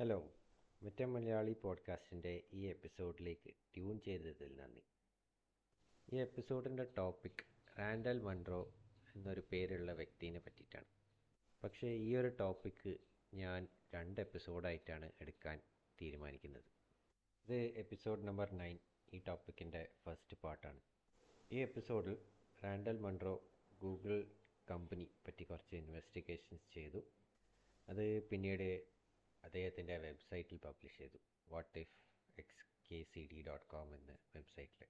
Hello മറ്റേ മലയാളി പോഡ്കാസ്റ്റിന്റെ ഈ എപ്പിസോഡിലേക്ക് ട്യൂൺ ചെയ്തതിൽ നന്ദി. ഈ എപ്പിസോഡിന്റെ ടോപ്പിക് റാൻഡൽ മൺറോ എന്നൊരു പേരുള്ള വ്യക്തിനെ പറ്റിയിട്ടാണ്. പക്ഷേ ഈ ഒരു ടോപ്പിക്ക് ഞാൻ രണ്ട് എപ്പിസോഡായിട്ടാണ് എടുക്കാൻ തീരുമാനിക്കുന്നത്. ഇത് എപ്പിസോഡ് നമ്പർ നയൻ ഈ ടോപ്പിക്കിന്റെ ഫസ്റ്റ് പാർട്ടാണ്. ഈ എപ്പിസോഡിൽ റാൻഡൽ മൺറോ ഗൂഗിൾ കമ്പനി പറ്റി കുറച്ച് ഇൻവെസ്റ്റിഗേഷൻസ് ചെയ്തു. അത് പിന്നീട് അദ്ദേഹത്തിന്റെ വെബ്സൈറ്റിൽ പബ്ലിഷ് ചെയ്തു. What if X K C D dot com എന്ന വെബ്സൈറ്റിൽ.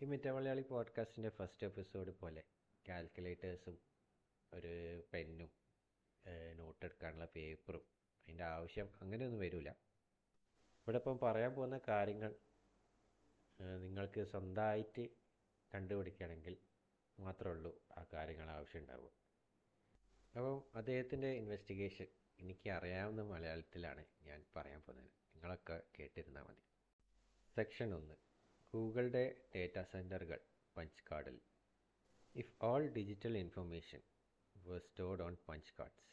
ഈ മലയാളി പോഡ്കാസ്റ്റിന്റെ ഫസ്റ്റ് എപ്പിസോഡ് പോലെ കാൽക്കുലേറ്റേഴ്സും ഒരു പെന്നും നോട്ട് എടുക്കാനുള്ള പേപ്പറും അതിന്റെ ആവശ്യം അങ്ങനെയൊന്നും വരില്ല ഇവിടെ ഇപ്പം പറയാൻ പോകുന്ന കാര്യങ്ങൾ നിങ്ങൾക്ക് സ്വന്തമായിട്ട് കണ്ടുപിടിക്കണമെങ്കിൽ മാത്രമേ ഉള്ളൂ ആ കാര്യങ്ങൾ ആവശ്യമുണ്ടാവുക അപ്പം അദ്ദേഹത്തിന്റെ ഇൻവെസ്റ്റിഗേഷൻ എനിക്ക് അറിയാവുന്ന മലയാളത്തിലാണ് ഞാൻ പറയാൻ പോകുന്നത്. നിങ്ങളൊക്കെ കേട്ടിരുന്നാൽ മതി. സെക്ഷൻ ഒന്ന്. ഗൂഗിളുടെ ഡേറ്റാ സെന്ററുകൾ പഞ്ച് കാർഡിൽ. If all digital information were stored on punch cards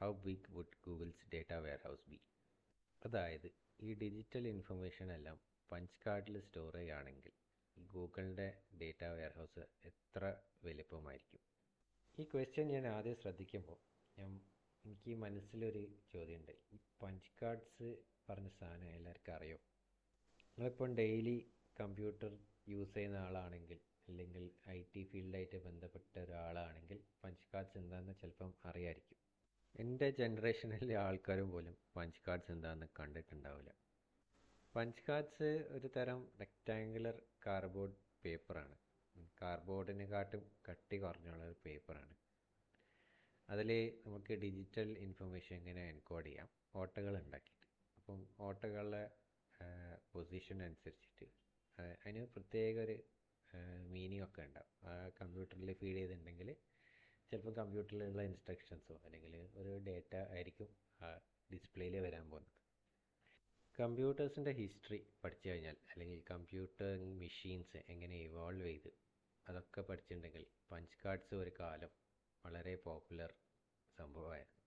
how big would Google's data warehouse be അതായത് ഈ ഡിജിറ്റൽ ഇൻഫർമേഷൻ എല്ലാം പഞ്ച് കാർഡിൽ സ്റ്റോർ ചെയ്യുകയാണെങ്കിൽ ഗൂഗിളിന്റെ ഡേറ്റ വെയർഹൗസ് എത്ര വലിപ്പമായിരിക്കും? ഈ ക്വസ്റ്റ്യൻ ഞാൻ ആദ്യം ശ്രദ്ധിക്കുമ്പോൾ ഞാൻ എനിക്ക് മനസ്സിലൊരു ചോദ്യമുണ്ട്. ഈ പഞ്ച് കാർഡ്സ് പറഞ്ഞ സാധനം എല്ലാവർക്കും അറിയോ? നിങ്ങളിപ്പം ഡെയിലി കമ്പ്യൂട്ടർ യൂസ് ചെയ്യുന്ന ആളാണെങ്കിൽ അല്ലെങ്കിൽ ഐ ടി ഫീൽഡായിട്ട് ബന്ധപ്പെട്ട ഒരാളാണെങ്കിൽ പഞ്ച് കാർഡ്സ് എന്താണെന്ന് ചിലപ്പം അറിയായിരിക്കും. എന്റെ ജനറേഷനിലെ ആൾക്കാരും പോലും പഞ്ച് കാർഡ്സ് എന്താണെന്ന് കണ്ടിട്ടുണ്ടാവില്ല. പഞ്ച് കാർഡ്സ് ഒരു തരം റെക്റ്റാങ്കുലർ കാർബോർഡ് പേപ്പറാണ് കാട്ടും കട്ടി കുറഞ്ഞുള്ള ഒരു പേപ്പറാണ് അതിൽ നമുക്ക് ഡിജിറ്റൽ ഇൻഫർമേഷൻ ഇങ്ങനെ എൻകോഡ് ചെയ്യാം. ഓട്ടകൾ ഉണ്ടാക്കിയിട്ട്. അപ്പം ഓട്ടകളുടെ പൊസിഷൻ അനുസരിച്ചിട്ട്. അതിന് പ്രത്യേക ഒരു മീനിങ് ഒക്കെ ഉണ്ടാവും. ആ കമ്പ്യൂട്ടറിൽ ഫീഡ് ചെയ്തിട്ടുണ്ടെങ്കിൽ ചിലപ്പോൾ കമ്പ്യൂട്ടറിലുള്ള ഇൻസ്ട്രക്ഷൻസോ അല്ലെങ്കിൽ ഒരു ഡേറ്റ ആയിരിക്കും ആ ഡിസ്പ്ലേയിൽ വരാൻ പോകുന്നത്. കമ്പ്യൂട്ടേഴ്സിന്റെ ഹിസ്റ്ററി പഠിച്ചു കഴിഞ്ഞാൽ അല്ലെങ്കിൽ കമ്പ്യൂട്ടർ മെഷീൻസ് എങ്ങനെ ഇവോൾവ് ചെയ്ത് അതൊക്കെ പഠിച്ചിട്ടുണ്ടെങ്കിൽ പഞ്ച് കാർഡ്സ് ഒരു കാലം വളരെ പോപ്പുലർ സംഭവമായിരുന്നു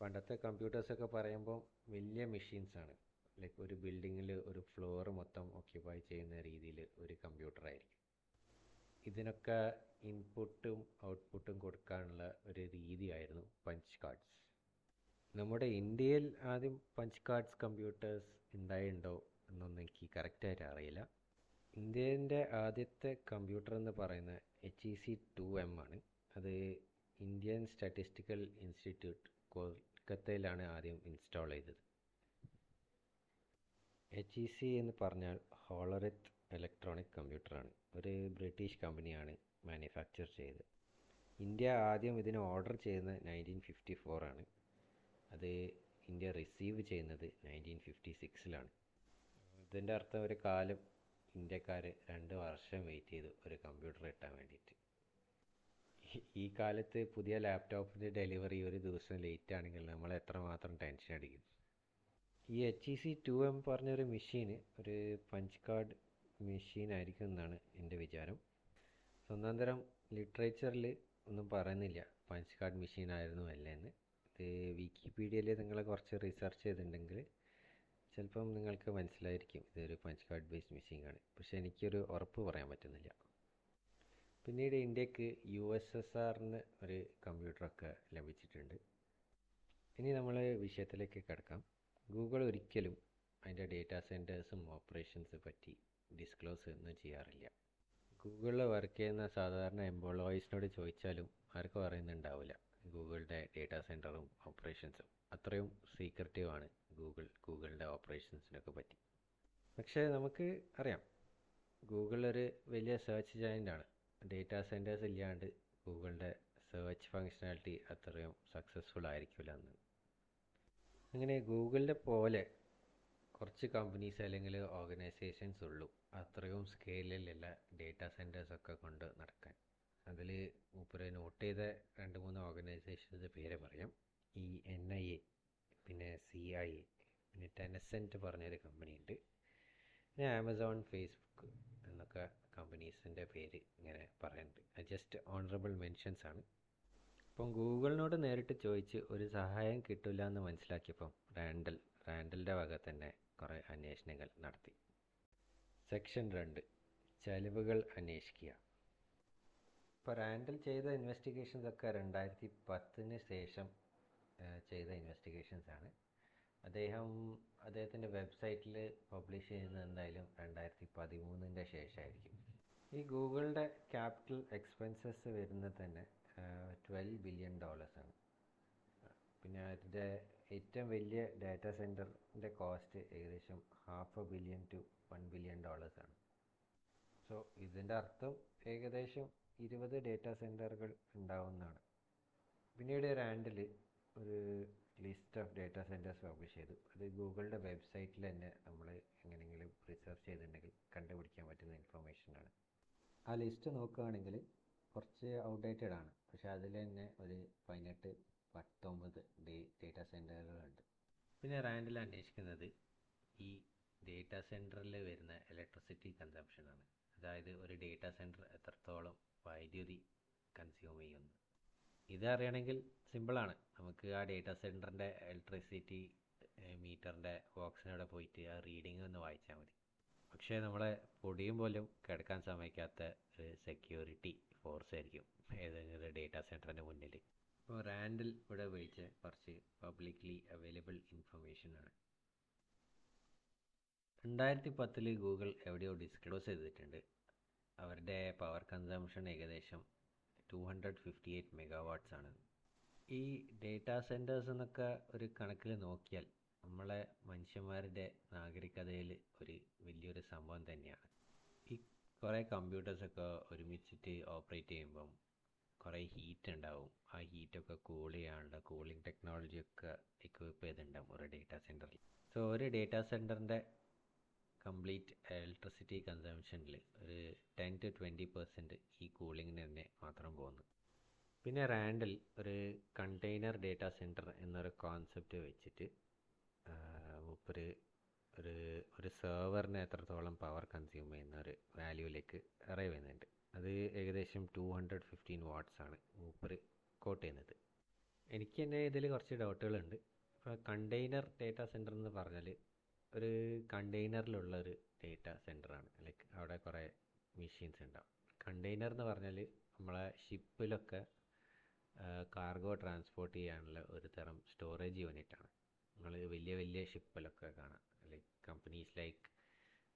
പണ്ടത്തെ കമ്പ്യൂട്ടേഴ്സൊക്കെ പറയുമ്പോൾ വലിയ മെഷീൻസാണ്. ലൈക്ക് ഒരു ബിൽഡിങ്ങിൽ ഒരു ഫ്ലോർ മൊത്തം ഓക്യുപ്പൈ ചെയ്യുന്ന രീതിയിൽ ഒരു കമ്പ്യൂട്ടറായിരിക്കും. ഇതിനൊക്കെ ഇൻപുട്ടും ഔട്ട്പുട്ടും കൊടുക്കാനുള്ള ഒരു രീതിയായിരുന്നു പഞ്ച് കാർഡ്സ്. നമ്മുടെ ഇന്ത്യയിൽ ആദ്യം പഞ്ച് കാർഡ്സ് കമ്പ്യൂട്ടേഴ്സ് ഉണ്ടായിട്ടുണ്ടോ എന്നൊന്നും എനിക്ക് കറക്റ്റായിട്ട് അറിയില്ല. ഇന്ത്യന്റെ ആദ്യത്തെ കമ്പ്യൂട്ടർ എന്ന് പറയുന്നത് H E C two M ആണ്. അത് ഇന്ത്യൻ സ്റ്റാറ്റിസ്റ്റിക്കൽ ഇൻസ്റ്റിറ്റ്യൂട്ട് കൊൽക്കത്തയിലാണ് ആദ്യം ഇൻസ്റ്റാൾ ചെയ്തത്. എച്ച് ഇ സി എന്ന് പറഞ്ഞാൽ ഹോളറിത്ത് ഇലക്ട്രോണിക് കമ്പ്യൂട്ടറാണ്. ഒരു ബ്രിട്ടീഷ് കമ്പനിയാണ് മാനുഫാക്ചർ ചെയ്തത്. ഇന്ത്യ ആദ്യം ഇതിന് ഓർഡർ ചെയ്യുന്നത് നയന്റീൻ ഫിഫ്റ്റി ഫോറാണ് അത് ഇന്ത്യ റിസീവ് ചെയ്യുന്നത് നയന്റീൻ ഫിഫ്റ്റി സിക്സിലാണ്. ഇതിന്റെ അർത്ഥം ഒരു കാലം ഇന്ത്യക്കാർ രണ്ട് വർഷം വെയിറ്റ് ചെയ്തു ഒരു കമ്പ്യൂട്ടർ കിട്ടാൻ വേണ്ടിയിട്ട്. ഈ കാലത്ത് പുതിയ ലാപ്ടോപ്പിന്റെ ഡെലിവറി ഒരു ദിവസം ലേറ്റ് ആണെങ്കിൽ നമ്മൾ എത്രമാത്രം ടെൻഷൻ അടിക്കും ഈ H E C two M പറഞ്ഞൊരു മെഷീൻ ഒരു പഞ്ച് കാർഡ് മെഷീൻ ആയിരിക്കും എന്നാണ് എന്റെ വിചാരം. സ്വന്തം ലിറ്ററേച്ചറിൽ ഒന്നും പറയുന്നില്ല. പഞ്ച് കാർഡ് മെഷീൻ ആയിരുന്നു അല്ലേന്ന് ഇത് വിക്കിപീഡിയയിൽ നിങ്ങൾ കുറച്ച് റിസർച്ച് ചെയ്തിട്ടുണ്ടെങ്കിൽ ചിലപ്പം നിങ്ങൾക്ക് മനസ്സിലായിരിക്കും. ഇതൊരു പഞ്ച് കാർഡ് ബേസ്ഡ് മെഷീനാണ് പക്ഷേ എനിക്കൊരു ഉറപ്പ് പറയാൻ പറ്റുന്നില്ല. പിന്നീട് ഇന്ത്യയ്ക്ക് യു എസ് എസ് ആറിന് ഒരു കമ്പ്യൂട്ടറൊക്കെ ലഭിച്ചിട്ടുണ്ട്. ഇനി നമ്മൾ വിഷയത്തിലേക്ക് കിടക്കാം. ഗൂഗിൾ ഒരിക്കലും അതിന്റെ ഡേറ്റാ സെന്റേഴ്സും ഓപ്പറേഷൻസ് പറ്റി ഡിസ്ക്ലോസ് ഒന്നും ചെയ്യാറില്ല. ഗൂഗിളിൽ വർക്ക് ചെയ്യുന്ന സാധാരണ എംപ്ലോയീസിനോട് ചോദിച്ചാലും ആർക്കും അറിയുന്നുണ്ടാവില്ല. ഗൂഗിളിന്റെ ഡേറ്റാ സെന്ററും ഓപ്പറേഷൻസും അത്രയും സീക്രട്ടീവ് ആണ് ഗൂഗിൾ ഗൂഗിളിന്റെ ഓപ്പറേഷൻസിനൊക്കെ പറ്റി. പക്ഷേ നമുക്ക് അറിയാം. ഗൂഗിൾ ഒരു വലിയ സെർച്ച് ജയന്റാണ്. ഡേറ്റാ സെന്റേഴ്സ് ഇല്ലാണ്ട് ഗൂഗിളിന്റെ സെർച്ച് ഫങ്ഷനാലിറ്റി അത്രയും സക്സസ്ഫുൾ ആയിരിക്കില്ല എന്ന്. അങ്ങനെ ഗൂഗിളിന്റെ പോലെ കുറച്ച് കമ്പനീസ് അല്ലെങ്കിൽ ഓർഗനൈസേഷൻസ് ഉള്ളൂ അത്രയും സ്കെയിലിലുള്ള ഡേറ്റാ സെന്റേഴ്സൊക്കെ കൊണ്ട് നടക്കാൻ. അതിൽ മൂപ്പര് നോട്ട് ചെയ്ത രണ്ട് മൂന്ന് ഓർഗനൈസേഷൻസിന്റെ പേര് പറയാം. ഈ എൻ ഐ എ പിന്നെ സി ഐ എ പിന്നെ ടെനസെന്റ് പറഞ്ഞൊരു കമ്പനി ഉണ്ട്. പിന്നെ ആമസോൺ ഫേസ്ബുക്ക് കമ്പനീസിന്റെ പേര് ഇങ്ങനെ പറയുന്നുണ്ട് ജസ്റ്റ് ഓണറബിൾ മെൻഷൻസ് ആണ്. അപ്പം ഗൂഗിളിനോട് നേരിട്ട് ചോദിച്ച് ഒരു സഹായം കിട്ടില്ല എന്ന് മനസ്സിലാക്കിയപ്പം റാൻഡൽ റാൻഡലിന്റെ വക തന്നെ കുറേ അന്വേഷണങ്ങൾ നടത്തി. സെക്ഷൻ രണ്ട് ചെലവുകൾ അന്വേഷിക്കുക. ഇപ്പോൾ റാൻഡൽ ചെയ്ത ഇൻവെസ്റ്റിഗേഷൻസ് ഒക്കെ രണ്ടായിരത്തി പത്തിന് ശേഷം ചെയ്ത ഇൻവെസ്റ്റിഗേഷൻസ് ആണ്. അദ്ദേഹം അദ്ദേഹത്തിന്റെ വെബ്സൈറ്റിൽ പബ്ലിഷ് ചെയ്യുന്നത് എന്തായാലും രണ്ടായിരത്തി പതിമൂന്നിന്റെ ശേഷമായിരിക്കും ഈ ഗൂഗിളിന്റെ ക്യാപിറ്റൽ എക്സ്പെൻസസ് വരുന്നത് തന്നെ ട്വൽവ് ബില്യൺ ഡോളേഴ്സാണ് പിന്നെ അതിന്റെ ഏറ്റവും വലിയ ഡാറ്റാ സെന്ററിന്റെ കോസ്റ്റ് ഏകദേശം half a billion to one billion ഡോളേഴ്സാണ് so ഇതിന്റെ അർത്ഥം ഏകദേശം ഇരുപത് ഡേറ്റാ സെന്ററുകൾ ഉണ്ടാവുന്നതാണ്. പിന്നീട് റാൻഡിൽ ഒരു list of data centres publish ചെയ്തു. അത് ഗൂഗിളിന്റെ വെബ്സൈറ്റിൽ തന്നെ നമ്മൾ എങ്ങനെയെങ്കിലും റിസർച്ച് ചെയ്തിട്ടുണ്ടെങ്കിൽ കണ്ടുപിടിക്കാൻ പറ്റുന്ന ഇൻഫർമേഷനാണ് ആ ലിസ്റ്റ് നോക്കുകയാണെങ്കിൽ കുറച്ച് ഔട്ട്ഡേറ്റഡ് ആണ്. പക്ഷേ അതിൽ തന്നെ ഒരു പതിനെട്ട് പത്തൊമ്പത് ഡേ ഡേറ്റാ സെന്ററുകളുണ്ട് പിന്നെ റാൻഡിൽ അന്വേഷിക്കുന്നത് ഈ ഡേറ്റാ സെന്ററിൽ വരുന്ന ഇലക്ട്രിസിറ്റി കൺസപ്ഷനാണ് അതായത് ഒരു ഡേറ്റാ സെന്റർ എത്രത്തോളം വൈദ്യുതി കൺസ്യൂം ചെയ്യുന്നു. ഇത് സിമ്പിളാണ് നമുക്ക് ആ ഡേറ്റാ സെന്ററിന്റെ ഇലക്ട്രിസിറ്റി മീറ്ററിന്റെ ബോക്സിനവിടെ പോയിട്ട് ആ റീഡിംഗ് ഒന്ന് വായിച്ചാൽ മതി. പക്ഷേ നമ്മളെ പൊടിയും പോലും കിടക്കാൻ സമ്മതിക്കാത്ത ഒരു സെക്യൂരിറ്റി ഫോഴ്സ് ആയിരിക്കും ഏതെങ്കിലും ഡേറ്റാ സെന്ററിന്റെ മുന്നിൽ. ഇപ്പോൾ റാൻഡിൽ ഇവിടെ വിളിച്ച കുറച്ച് പബ്ലിക്ലി അവൈലബിൾ ഇൻഫർമേഷനാണ് രണ്ടായിരത്തി പത്തിൽ ഗൂഗിൾ എവിടെയോ ഡിസ്ക്ലോസ് ചെയ്തിട്ടുണ്ട്. അവരുടെ പവർ കൺസംഷൻ ഏകദേശം two hundred fifty eight megawatts ആണ്. ഈ ഡേറ്റാ സെന്റേഴ്സ് എന്നൊക്കെ ഒരു കണക്കിൽ നോക്കിയാൽ നമ്മളെ മനുഷ്യന്മാരുടെ നാഗരികതയിൽ ഒരു വലിയൊരു സംഭവം തന്നെയാണ്. ഈ കുറേ കമ്പ്യൂട്ടേഴ്സൊക്കെ ഒരുമിച്ചിട്ട് ഓപ്പറേറ്റ് ചെയ്യുമ്പം കുറേ ഹീറ്റ് ഉണ്ടാവും. ആ ഹീറ്റൊക്കെ കൂൾ ചെയ്യാനുള്ള കൂളിംഗ് ടെക്നോളജിയൊക്കെ എക്വിപ്പ് ചെയ്തിട്ടുണ്ടാവും ഒരു ഡേറ്റാ സെന്ററിൽ സോ ഒരു ഡേറ്റാ സെന്ററിന്റെ കംപ്ലീറ്റ് ഇലക്ട്രിസിറ്റി കൺസംഷനിൽ ഒരു ടെൻ ടു ട്വന്റി പെർസെന്റ് ഈ കൂളിങ്ങിന് തന്നെ മാത്രം പോകുന്നു. പിന്നെ റാൻഡിൽ ഒരു കണ്ടെയ്നർ ഡേറ്റാ സെന്റർ എന്നൊരു കോൺസെപ്റ്റ് വെച്ചിട്ട് മൂപ്പര് ഒരു ഒരു സെർവറിന് എത്രത്തോളം പവർ കൺസ്യൂം ചെയ്യുന്ന ഒരു വാല്യൂവിലേക്ക് അറൈവ് ചെയ്യുന്നുണ്ട്. അത് ഏകദേശം ടു ഹൺഡ്രഡ് ഫിഫ്റ്റീൻ വാട്ട്സ് ആണ് മൂപ്പർ കോട്ട് ചെയ്യുന്നത്. എനിക്ക് തന്നെ ഇതിൽ കുറച്ച് ഡൗട്ടുകളുണ്ട് ഇപ്പോൾ കണ്ടെയ്നർ ഡേറ്റാ സെന്റർ എന്ന് പറഞ്ഞാൽ ഒരു കണ്ടെയ്നറിലുള്ള ഒരു ഡേറ്റ സെന്ററാണ് ലൈക്ക് അവിടെ കുറേ മെഷീൻസ് ഉണ്ടാവും. കണ്ടെയ്നർ എന്ന് പറഞ്ഞാൽ നമ്മളെ ഷിപ്പിലൊക്കെ കാർഗോ ട്രാൻസ്പോർട്ട് ചെയ്യാനുള്ള ഒരു തരം സ്റ്റോറേജ് യൂണിറ്റാണ് നിങ്ങൾ വലിയ വലിയ ഷിപ്പിലൊക്കെ കാണാം. ലൈക്ക് കമ്പനീസ് ലൈക്ക്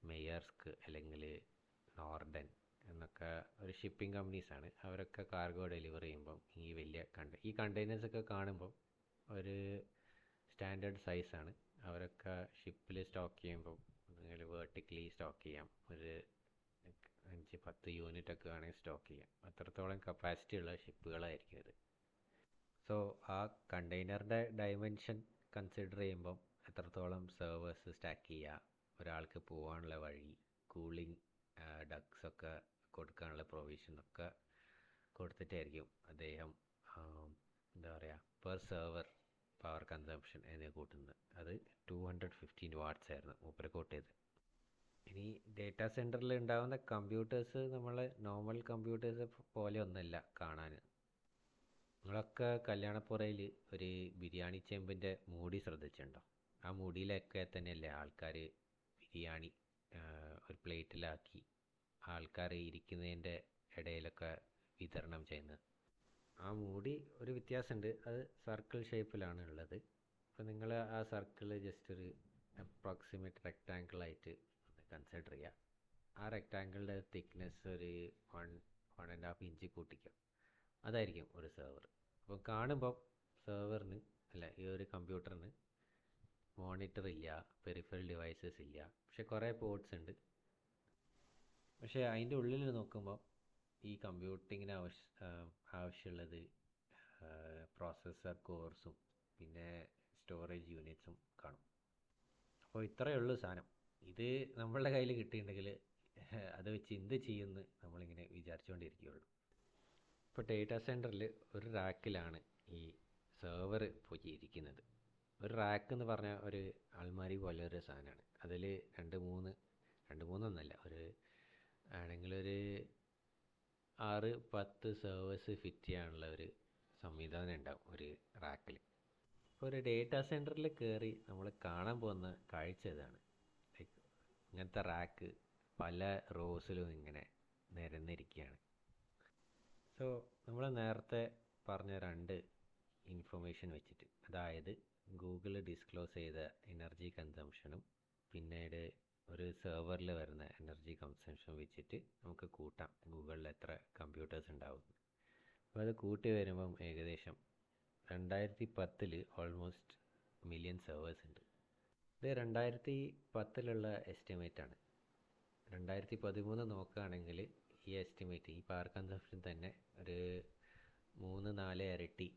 മെയ്യർസ്ക് അല്ലെങ്കിൽ നോർഡൻ എന്നൊക്കെ ഒരു ഷിപ്പിംഗ് കമ്പനീസാണ് അവരൊക്കെ കാർഗോ ഡെലിവർ ചെയ്യുമ്പം ഈ വലിയ കണ്ട ഈ കണ്ടെയ്നേഴ്സൊക്കെ കാണുമ്പം ഒരു സ്റ്റാൻഡേർഡ് സൈസാണ് അവരൊക്കെ ഷിപ്പിൽ സ്റ്റോക്ക് ചെയ്യുമ്പോൾ നിങ്ങൾ വേർട്ടിക്കലി സ്റ്റോക്ക് ചെയ്യാം. ഒരു അഞ്ച് പത്ത് യൂണിറ്റ് ഒക്കെ വേണമെങ്കിൽ സ്റ്റോക്ക് ചെയ്യാം. അത്രത്തോളം കപ്പാസിറ്റി ഉള്ള ഷിപ്പുകളായിരിക്കും ഇത്. സോ ആ കണ്ടെയ്നറിന്റെ ഡയമെൻഷൻ കൺസിഡർ ചെയ്യുമ്പം എത്രത്തോളം സെർവേഴ്സ് സ്റ്റാക്ക് ചെയ്യുക ഒരാൾക്ക് പോകാനുള്ള വഴി കൂളിംഗ് ഡക്സ് ഒക്കെ കൊടുക്കാനുള്ള പ്രൊവിഷനൊക്കെ കൊടുത്തിട്ടായിരിക്കും അദ്ദേഹം എന്താ പറയുക പെർ സെർവർ പവർ കൺസംഷൻ എന്നിവ കൂട്ടുന്നത്. അത് ടു ഹൺഡ്രഡ് ഫിഫ്റ്റീൻ വാട്ട്സ് ആയിരുന്നു മൂപ്പര് കൂട്ടിയത് ഇനി ഡേറ്റാ സെന്ററിൽ ഉണ്ടാകുന്ന കമ്പ്യൂട്ടേഴ്സ് നമ്മളെ നോർമൽ കമ്പ്യൂട്ടേഴ്സ് പോലെ ഒന്നുമല്ല കാണാൻ. നിങ്ങളൊക്കെ കല്യാണപ്പുറയിൽ ഒരു ബിരിയാണി ചെമ്പിന്റെ മൂടി ശ്രദ്ധിച്ചിട്ടുണ്ടോ? ആ മൂടിയിലൊക്കെ തന്നെയല്ലേ ആൾക്കാർ ബിരിയാണി ഒരു പ്ലേറ്റിലാക്കി ആൾക്കാർ ഇരിക്കുന്നതിന്റെ ഇടയിലൊക്കെ വിതരണം ചെയ്യുന്നത്. ആ മൂടി ഒരു വ്യത്യാസമുണ്ട്. അത് സർക്കിൾ ഷേപ്പിലാണ് ഉള്ളത്. അപ്പോൾ നിങ്ങൾ ആ സർക്കിൾ ജസ്റ്റ് ഒരു അപ്രോക്സിമേറ്റ് റെക്റ്റാങ്കിളായിട്ട് കൺസിഡർ ചെയ്യുക. ആ റെക്റ്റാങ്കിളിന്റെ തിക്നെസ് ഒരു one one and half inch കൂട്ടിക്കുക അതായിരിക്കും ഒരു സെർവർ അപ്പോൾ കാണുമ്പോൾ സെർവറിന് അല്ല ഈ ഒരു കമ്പ്യൂട്ടറിന് മോണിറ്റർ ഇല്ല പെരിഫറൽ ഡിവൈസസ് ഇല്ല പക്ഷെ കുറേ പോർട്സ് ഉണ്ട് പക്ഷേ അതിന്റെ ഉള്ളിൽ നോക്കുമ്പോൾ ഈ കമ്പ്യൂട്ടിങ്ങിന് ആവശ്യ ആവശ്യമുള്ളത് പ്രോസസ്സർ കോഴ്സും പിന്നെ സ്റ്റോറേജ് യൂണിറ്റ്സും കാണും. അപ്പോൾ ഇത്രയേ ഉള്ളൂ സാധനം ഇത് നമ്മളുടെ കയ്യിൽ കിട്ടിയിട്ടുണ്ടെങ്കിൽ അത് വെച്ച് എന്ത് ചെയ്യുമെന്ന് നമ്മളിങ്ങനെ വിചാരിച്ചുകൊണ്ടിരിക്കുകയുള്ളൂ ഇപ്പോൾ ഡേറ്റാ സെന്ററിൽ ഒരു റാക്കിലാണ് ഈ സെർവർ പോയിരിക്കുന്നത് ഒരു റാക്ക് എന്ന് പറഞ്ഞാൽ ഒരു അൽമാരി പോലെ ഒരു സാധനമാണ് അതിൽ രണ്ട് മൂന്ന് രണ്ട് മൂന്നൊന്നല്ല ഒരു ആണെങ്കിൽ ഒരു ആറ് പത്ത് സെർവേഴ്സ് ഫിറ്റ് ചെയ്യാനുള്ള ഒരു സംവിധാനം ഉണ്ടാവും ഒരു റാക്കിൽ ഇപ്പോൾ ഒരു ഡേറ്റാ സെന്ററിൽ കയറി നമ്മൾ കാണാൻ പോകുന്ന കാഴ്ച ഇതാണ്. ലൈക്ക് ഇങ്ങനത്തെ റാക്ക് പല റോസിലും ഇങ്ങനെ നിരന്നിരിക്കുകയാണ് സോ നമ്മൾ നേരത്തെ പറഞ്ഞ രണ്ട് ഇൻഫർമേഷൻ വെച്ചിട്ട് അതായത് ഗൂഗിൾ ഡിസ്ക്ലോസ് ചെയ്ത എനർജി കൺസംഷനും പിന്നീട് ഒരു സെർവറിൽ വരുന്ന എനർജി കൺസംഷൻ വെച്ചിട്ട് നമുക്ക് കൂട്ടാം ഗൂഗിളിൽ എത്ര കമ്പ്യൂട്ടേഴ്സ് ഉണ്ടാവും. അപ്പോൾ അത് കൂട്ടി വരുമ്പം ഏകദേശം രണ്ടായിരത്തി പത്തിൽ ഓൾമോസ്റ്റ് മില്യൺ സെർവേഴ്സ് ഉണ്ട്. ഇത് രണ്ടായിരത്തി പത്തിലുള്ള എസ്റ്റിമേറ്റ് ആണ്. രണ്ടായിരത്തി പതിമൂന്ന് നോക്കുകയാണെങ്കിൽ ഈ എസ്റ്റിമേറ്റ് ഈ പവർ കൺസംഷൻ തന്നെ ഒരു മൂന്ന് നാല് ഇരട്ടി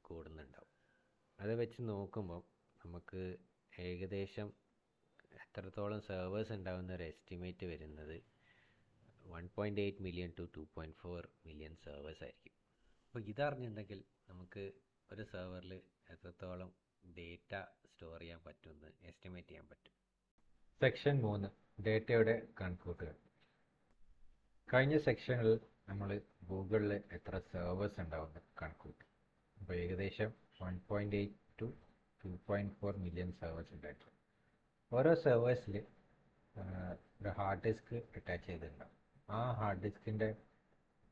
കൂടുന്നുണ്ടാവും. അത് വെച്ച് നോക്കുമ്പോൾ നമുക്ക് ഏകദേശം എത്രത്തോളം സെർവേഴ്സ് ഉണ്ടാകുന്ന ഒരു എസ്റ്റിമേറ്റ് വരുന്നത് one point eight million to two point four million servers ആയിരിക്കും. അപ്പോൾ ഇതറിഞ്ഞിട്ടുണ്ടെങ്കിൽ നമുക്ക് ഒരു സെർവറിൽ എത്രത്തോളം ഡേറ്റ സ്റ്റോർ ചെയ്യാൻ പറ്റുമെന്ന് എസ്റ്റിമേറ്റ് ചെയ്യാൻ പറ്റും. സെക്ഷൻ മൂന്ന് ഡേറ്റയുടെ കണക്കൂട്ടുകൾ കഴിഞ്ഞ സെക്ഷനിൽ നമ്മൾ ഗൂഗിളിൽ എത്ര സെർവേഴ്സ് ഉണ്ടാവുന്നത് കണക്കൂട്ടി അപ്പോൾ ഏകദേശം one point eight to two point four million servers ഉണ്ടായിട്ടുണ്ട്. ഓരോ സെർവേഴ്സിൽ ഒരു ഹാർഡ് ഡിസ്ക് അറ്റാച്ച് ചെയ്തിട്ടുണ്ടാവും. ആ ഹാർഡ് ഡിസ്കിന്റെ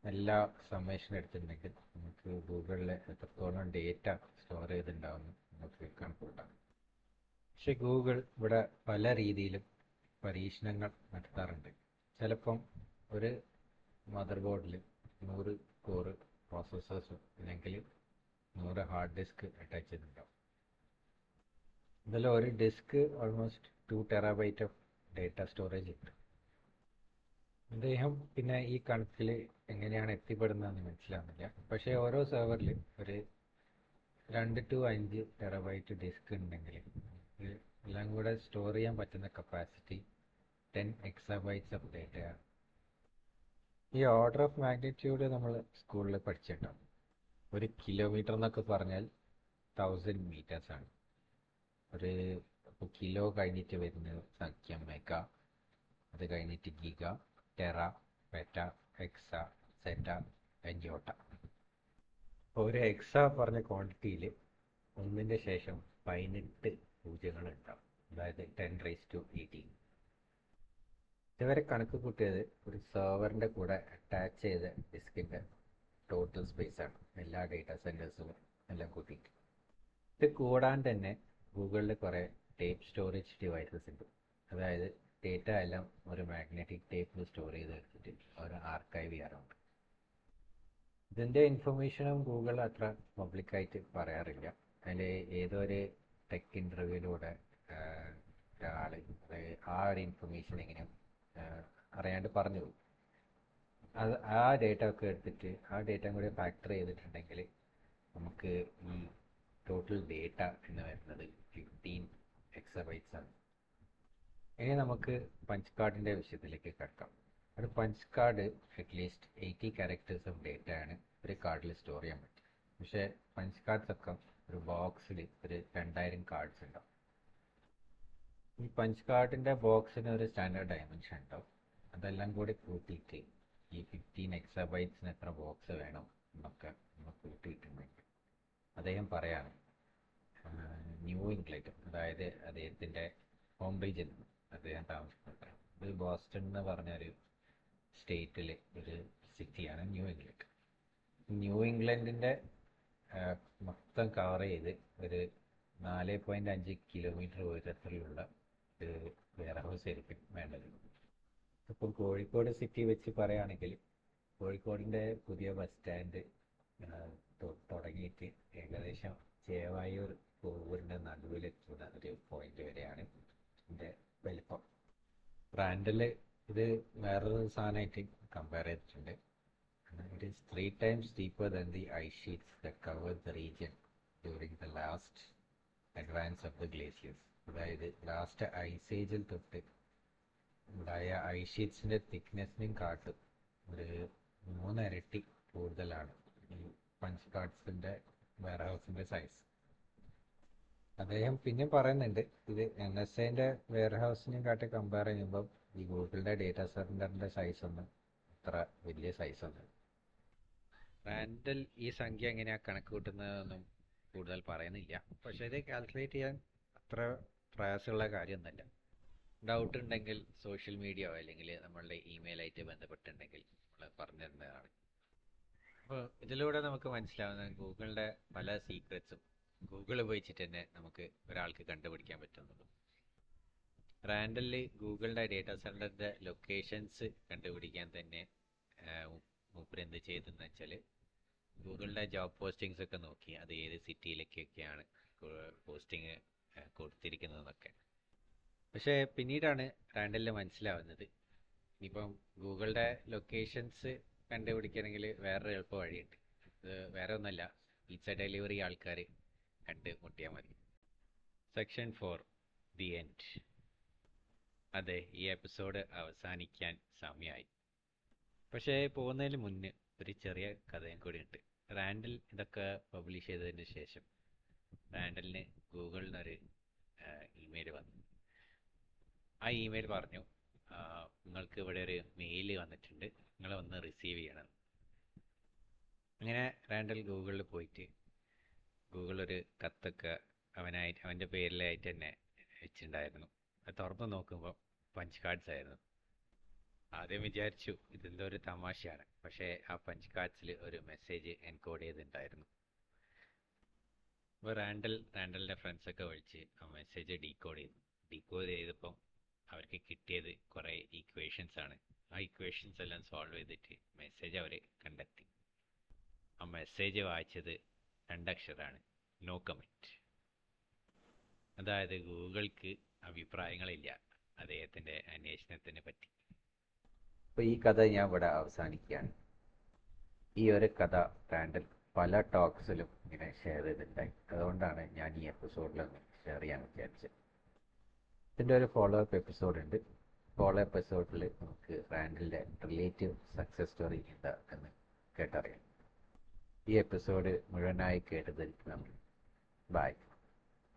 എല്ലാ സമ്മേഷൻ എടുത്തിട്ടുണ്ടെങ്കിൽ നമുക്ക് ഗൂഗിളിൽ എത്രത്തോളം ഡേറ്റ സ്റ്റോർ ചെയ്തിട്ടുണ്ടാവുമെന്ന് നമുക്ക് കണക്കൂട്ടാം പക്ഷെ ഗൂഗിൾ ഇവിടെ പല രീതിയിലും പരീക്ഷണങ്ങൾ നടത്താറുണ്ട്. ചിലപ്പം ഒരു മദർ ബോർഡിൽ നൂറ് കോറ് പ്രോസസ്സേഴ്സും അല്ലെങ്കിൽ നൂറ് ഹാർഡ് ഡിസ്ക് അറ്റാച്ച് ചെയ്തിട്ടുണ്ടാവും. ഇതിൽ ഒരു disk almost two terabyte of data storage ഉണ്ട്. അദ്ദേഹം പിന്നെ ഈ കണക്കിൽ എങ്ങനെയാണ് എത്തിപ്പെടുന്നതെന്ന് മനസ്സിലാവുന്നില്ല. പക്ഷേ ഓരോ സെർവറിൽ ഒരു രണ്ട് ടു അഞ്ച് ടെറാബൈറ്റ് ഡിസ്ക് ഉണ്ടെങ്കിൽ എല്ലാം കൂടെ സ്റ്റോർ ചെയ്യാൻ പറ്റുന്ന കപ്പാസിറ്റി ടെൻ എക്സാബൈറ്റ്സ് ഓഫ് ഡേറ്റയാണ് ഈ ഓർഡർ ഓഫ് മാഗ്നിറ്റ്യൂഡ് നമ്മൾ സ്കൂളിൽ പഠിച്ചിട്ടുണ്ടാവും ഒരു കിലോമീറ്റർ എന്നൊക്കെ പറഞ്ഞാൽ തൗസൻഡ് മീറ്റേഴ്സ് ആണ്. ഒരു ഇപ്പോൾ കിലോ കഴിഞ്ഞിട്ട് വരുന്ന സംഖ്യ മെഗ അത് കഴിഞ്ഞിട്ട് ഗിഗ ടെറ പെറ്റ എക്സ സെറ്റ എൻജോട്ട അപ്പോൾ ഒരു എക്സ പറഞ്ഞ ക്വാണ്ടിറ്റിയിൽ ഒന്നിന്റെ ശേഷം പതിനെട്ട് പൂജ്യങ്ങൾ ഉണ്ടാവും. അതായത് ടെൻ റേസ് ടു എയ്റ്റീൻ ഇതുവരെ കണക്ക് കൂട്ടിയത് ഒരു സെർവറിന്റെ കൂടെ അറ്റാച്ച് ചെയ്ത ഡിസ്കിന്റെ ടോട്ടൽ സ്പേസ് ആണ്. എല്ലാ ഡേറ്റാ സെന്റേഴ്സും എല്ലാം കൂട്ടിയിട്ട്. ഇത് കൂടാൻ തന്നെ ഗൂഗിളിൽ കുറേ ടേപ്പ് സ്റ്റോറേജ് ഡിവൈസസ് ഉണ്ട്. അതായത് ഡേറ്റ എല്ലാം ഒരു മാഗ്നറ്റിക് ടേപ്പിൽ സ്റ്റോർ ചെയ്ത് എടുത്തിട്ട് ഒരു ആർക്കൈവ് ചെയ്യാറുണ്ട്. ഇതിന്റെ ഇൻഫർമേഷനും ഗൂഗിൾ അത്ര പബ്ലിക്കായിട്ട് പറയാറില്ല. അതിൽ ഏതൊരു ടെക് ഇന്റർവ്യൂവിലൂടെ ഒരാൾ ആ ഒരു ഇൻഫർമേഷൻ എങ്ങനെ അറിയാണ്ട് പറഞ്ഞു പോകും അത് ആ ഡേറ്റ ഒക്കെ എടുത്തിട്ട് ആ ഡേറ്റയും കൂടി ഫാക്ടർ ചെയ്തിട്ടുണ്ടെങ്കിൽ നമുക്ക് ഈ ടോട്ടൽ ഡേറ്റ എന്ന് വരുന്നത് ഫിഫ്റ്റീൻ എക്സബൈറ്റ്സ് ആണ്. ഇനി നമുക്ക് പഞ്ച് കാർഡിന്റെ വിഷയത്തിലേക്ക് കിടക്കാം. ഒരു punch card at least eighty characters of data ആണ് ഒരു കാർഡിൽ സ്റ്റോർ ചെയ്യാൻ പറ്റും പക്ഷേ പഞ്ച് കാർഡ്സ് ഒക്കെ ഒരു ബോക്സിൽ ഒരു രണ്ടായിരം കാർഡ്സ് ഉണ്ടാവും. ഈ പഞ്ച് കാർഡിന്റെ ബോക്സിന് ഒരു സ്റ്റാൻഡേർഡ് ഡയമെൻഷൻ ഉണ്ടാവും അതെല്ലാം കൂടി കൂട്ടിയിട്ട് ഈ ഫിഫ്റ്റീൻ എക്സാബൈറ്റ്സിന് എത്ര ബോക്സ് വേണം എന്നൊക്കെ നമ്മൾ കൂട്ടിയിട്ടുണ്ടെങ്കിൽ അദ്ദേഹം പറയാണ് ന്യൂ ഇംഗ്ലണ്ട് അതായത് അദ്ദേഹത്തിന്റെ ഹോം റീജിയൻ അദ്ദേഹം താമസിക്കുന്നത്. ഇത് ബോസ്റ്റൺ എന്ന് പറഞ്ഞ ഒരു സ്റ്റേറ്റിലെ ഒരു സിറ്റിയാണ് ന്യൂ ഇംഗ്ലണ്ട് ന്യൂ ഇംഗ്ലണ്ടിന്റെ മൊത്തം കവർ ചെയ്ത് ഒരു നാല് പോയിന്റ് അഞ്ച് കിലോമീറ്റർ ഉയരത്തിലുള്ള വെയർ ഹൗസ് ആയിരിക്കും വേണ്ടത്. ഇപ്പം കോഴിക്കോട് സിറ്റി വെച്ച് പറയുകയാണെങ്കിൽ കോഴിക്കോടിന്റെ പുതിയ ബസ് സ്റ്റാൻഡ് തുടങ്ങിയിട്ട് ഏകദേശം ചേവായൂർ കോവൂരിന്റെ നടുവിലെത്തുന്ന ഒരു പോയിന്റ് വരെയാണ് ഇതിന്റെ വലിപ്പം. ബ്രാൻഡിൽ ഇത് വേറൊരു സാധനമായിട്ട് കമ്പയർ ചെയ്തിട്ടുണ്ട്. It is three times deeper than the ice sheets that covered the region during the last advance of the glaciers അതായത് ലാസ്റ്റ് ഐസ് ഏജിൽ തൊട്ട് ഉണ്ടായ ഐ ഷീറ്റ്സിന്റെ തിക്നെസ്സിനും കാട്ടും. ഒരു മൂന്നിരട്ടി കൂടുതലാണ് ഈ പഞ്ച് കാർഡ്സിന്റെ വെയർ ഹൗസിന്റെ സൈസ് അദ്ദേഹം പിന്നെ പറയുന്നുണ്ട് ഇത് എൻ എസ് ഐന്റെ വെയർ ഹൗസിനെയും കാട്ടി കമ്പയർ ചെയ്യുമ്പോൾ ഈ ഗൂഗിളിന്റെ ഡേറ്റാ സെന്ററിന്റെ സൈസ് ഒന്നും അത്ര വലിയ സൈസ് ഒന്നും റാൻഡൽ ഈ സംഖ്യ എങ്ങനെയാണ് കണക്ക് കൂട്ടുന്നതെന്നും കൂടുതൽ പറയുന്നില്ല. പക്ഷേ ഇത് കാൽക്കുലേറ്റ് ചെയ്യാൻ അത്ര പ്രയാസമുള്ള കാര്യമൊന്നുമല്ല. ഡൗട്ട് ഉണ്ടെങ്കിൽ സോഷ്യൽ മീഡിയയോ അല്ലെങ്കിൽ നമ്മളുടെ ഇമെയിലായിട്ട് ബന്ധപ്പെട്ടുണ്ടെങ്കിൽ നമ്മൾ പറഞ്ഞു തരുന്നതാണ് അപ്പോൾ ഇതിലൂടെ നമുക്ക് മനസ്സിലാവുന്ന ഗൂഗിളിന്റെ പല സീക്രറ്റ്സും ഗൂഗിൾ ഉപയോഗിച്ചിട്ട് തന്നെ നമുക്ക് ഒരാൾക്ക് കണ്ടുപിടിക്കാൻ പറ്റുന്നുള്ളൂ റാൻഡലി ഗൂഗിളിന്റെ ഡേറ്റാ സെന്ററിന്റെ ലൊക്കേഷൻസ് കണ്ടുപിടിക്കാൻ തന്നെ മൂപ്പര് എന്ത് ചെയ്തെന്ന് വെച്ചാൽ ഗൂഗിളിന്റെ ജോബ് പോസ്റ്റിങ്സ് ഒക്കെ നോക്കി അത് ഏത് സിറ്റിയിലേക്കൊക്കെയാണ് പോസ്റ്റിങ് കൊടുത്തിരിക്കുന്നതെന്നൊക്കെ പക്ഷേ പിന്നീടാണ് റാൻഡലിന് മനസ്സിലാവുന്നത്. ഇനിയിപ്പം ഗൂഗിളുടെ ലൊക്കേഷൻസ് കണ്ടുപിടിക്കണമെങ്കിൽ വേറൊരു എളുപ്പ വഴിയുണ്ട്. ഇത് വേറെ ഒന്നല്ല പിസ്സ ഡെലിവറി ആൾക്കാർ കണ്ട് മുട്ടിയാൽ മതി. Section four the end. അതെ ഈ എപ്പിസോഡ് അവസാനിക്കാൻ സമയമായി. പക്ഷേ പോകുന്നതിന് മുന്നേ ഒരു ചെറിയ കഥയും കൂടി ഉണ്ട് റാൻഡൽ ഇതൊക്കെ പബ്ലിഷ് ചെയ്തതിന് ശേഷം റാൻഡലിന് ഗൂഗിളിൽ നിന്നൊരു ഇമെയിൽ വന്നു. ആ ഇമെയിൽ പറഞ്ഞു നിങ്ങൾക്ക് ഇവിടെ ഒരു മെയിൽ വന്നിട്ടുണ്ട് നിങ്ങൾ വന്ന് റിസീവ് ചെയ്യണം. അങ്ങനെ റാൻഡൽ ഗൂഗിളിൽ പോയിട്ട് ഗൂഗിൾ ഒരു കത്തൊക്കെ അവനായിട്ട് അവന്റെ പേരിലായിട്ട് തന്നെ വെച്ചിട്ടുണ്ടായിരുന്നു. അത് തുറന്ന് നോക്കുമ്പോൾ പഞ്ച് കാർഡ്സ് ആയിരുന്നു. ആദ്യം വിചാരിച്ചു ഇതെന്തോ ഒരു തമാശയാണ്. പക്ഷേ ആ പഞ്ച് കാർഡ്സിൽ ഒരു മെസ്സേജ് എൻകോഡ് ചെയ്തിട്ടുണ്ടായിരുന്നു. അപ്പോൾ റാൻഡൽ റാൻഡലിന്റെ ഫ്രണ്ട്സൊക്കെ വിളിച്ച് ആ മെസ്സേജ് ഡീകോഡ് ചെയ്തു. ഡീകോഡ് ചെയ്തപ്പം അവർക്ക് കിട്ടിയത് കുറേ ഈക്വേഷൻസ് ആണ്. ആ ഈക്വേഷൻസ് എല്ലാം സോൾവ് ചെയ്തിട്ട് മെസ്സേജ് അവർ കണ്ടെത്തി. ആ മെസ്സേജ് വായിച്ചത് രണ്ടക്ഷരമാണ് നോ കമന്റ് അതായത് ഗൂഗിൾക്ക് അഭിപ്രായങ്ങളില്ല അദ്ദേഹത്തിന്റെ അന്വേഷണത്തിനെ പറ്റി. അപ്പോൾ ഈ കഥ ഞാൻ ഇവിടെ അവസാനിക്കുകയാണ്. ഈ ഒരു കഥ റാൻഡൽ പല ടോക്സിലും ഇങ്ങനെ ഷെയർ ചെയ്തിട്ടുണ്ടായി അതുകൊണ്ടാണ് ഞാൻ ഈ എപ്പിസോഡിലൊന്ന് ഷെയർ ചെയ്യാൻ വിചാരിച്ചത്. ഇതിന്റെ ഒരു ഫോളോ അപ്പ് എപ്പിസോഡ് ഉണ്ട് ഫോളോ എപ്പിസോഡിൽ നമുക്ക് റാൻഡലിന്റെ റിലേറ്റീവ് സക്സസ് സ്റ്റോറി എന്താ എന്ന് കേട്ടറിയാം. ഈ എപ്പിസോഡ് മുഴുവനായി കേട്ടതിൽ നന്ദി ബൈ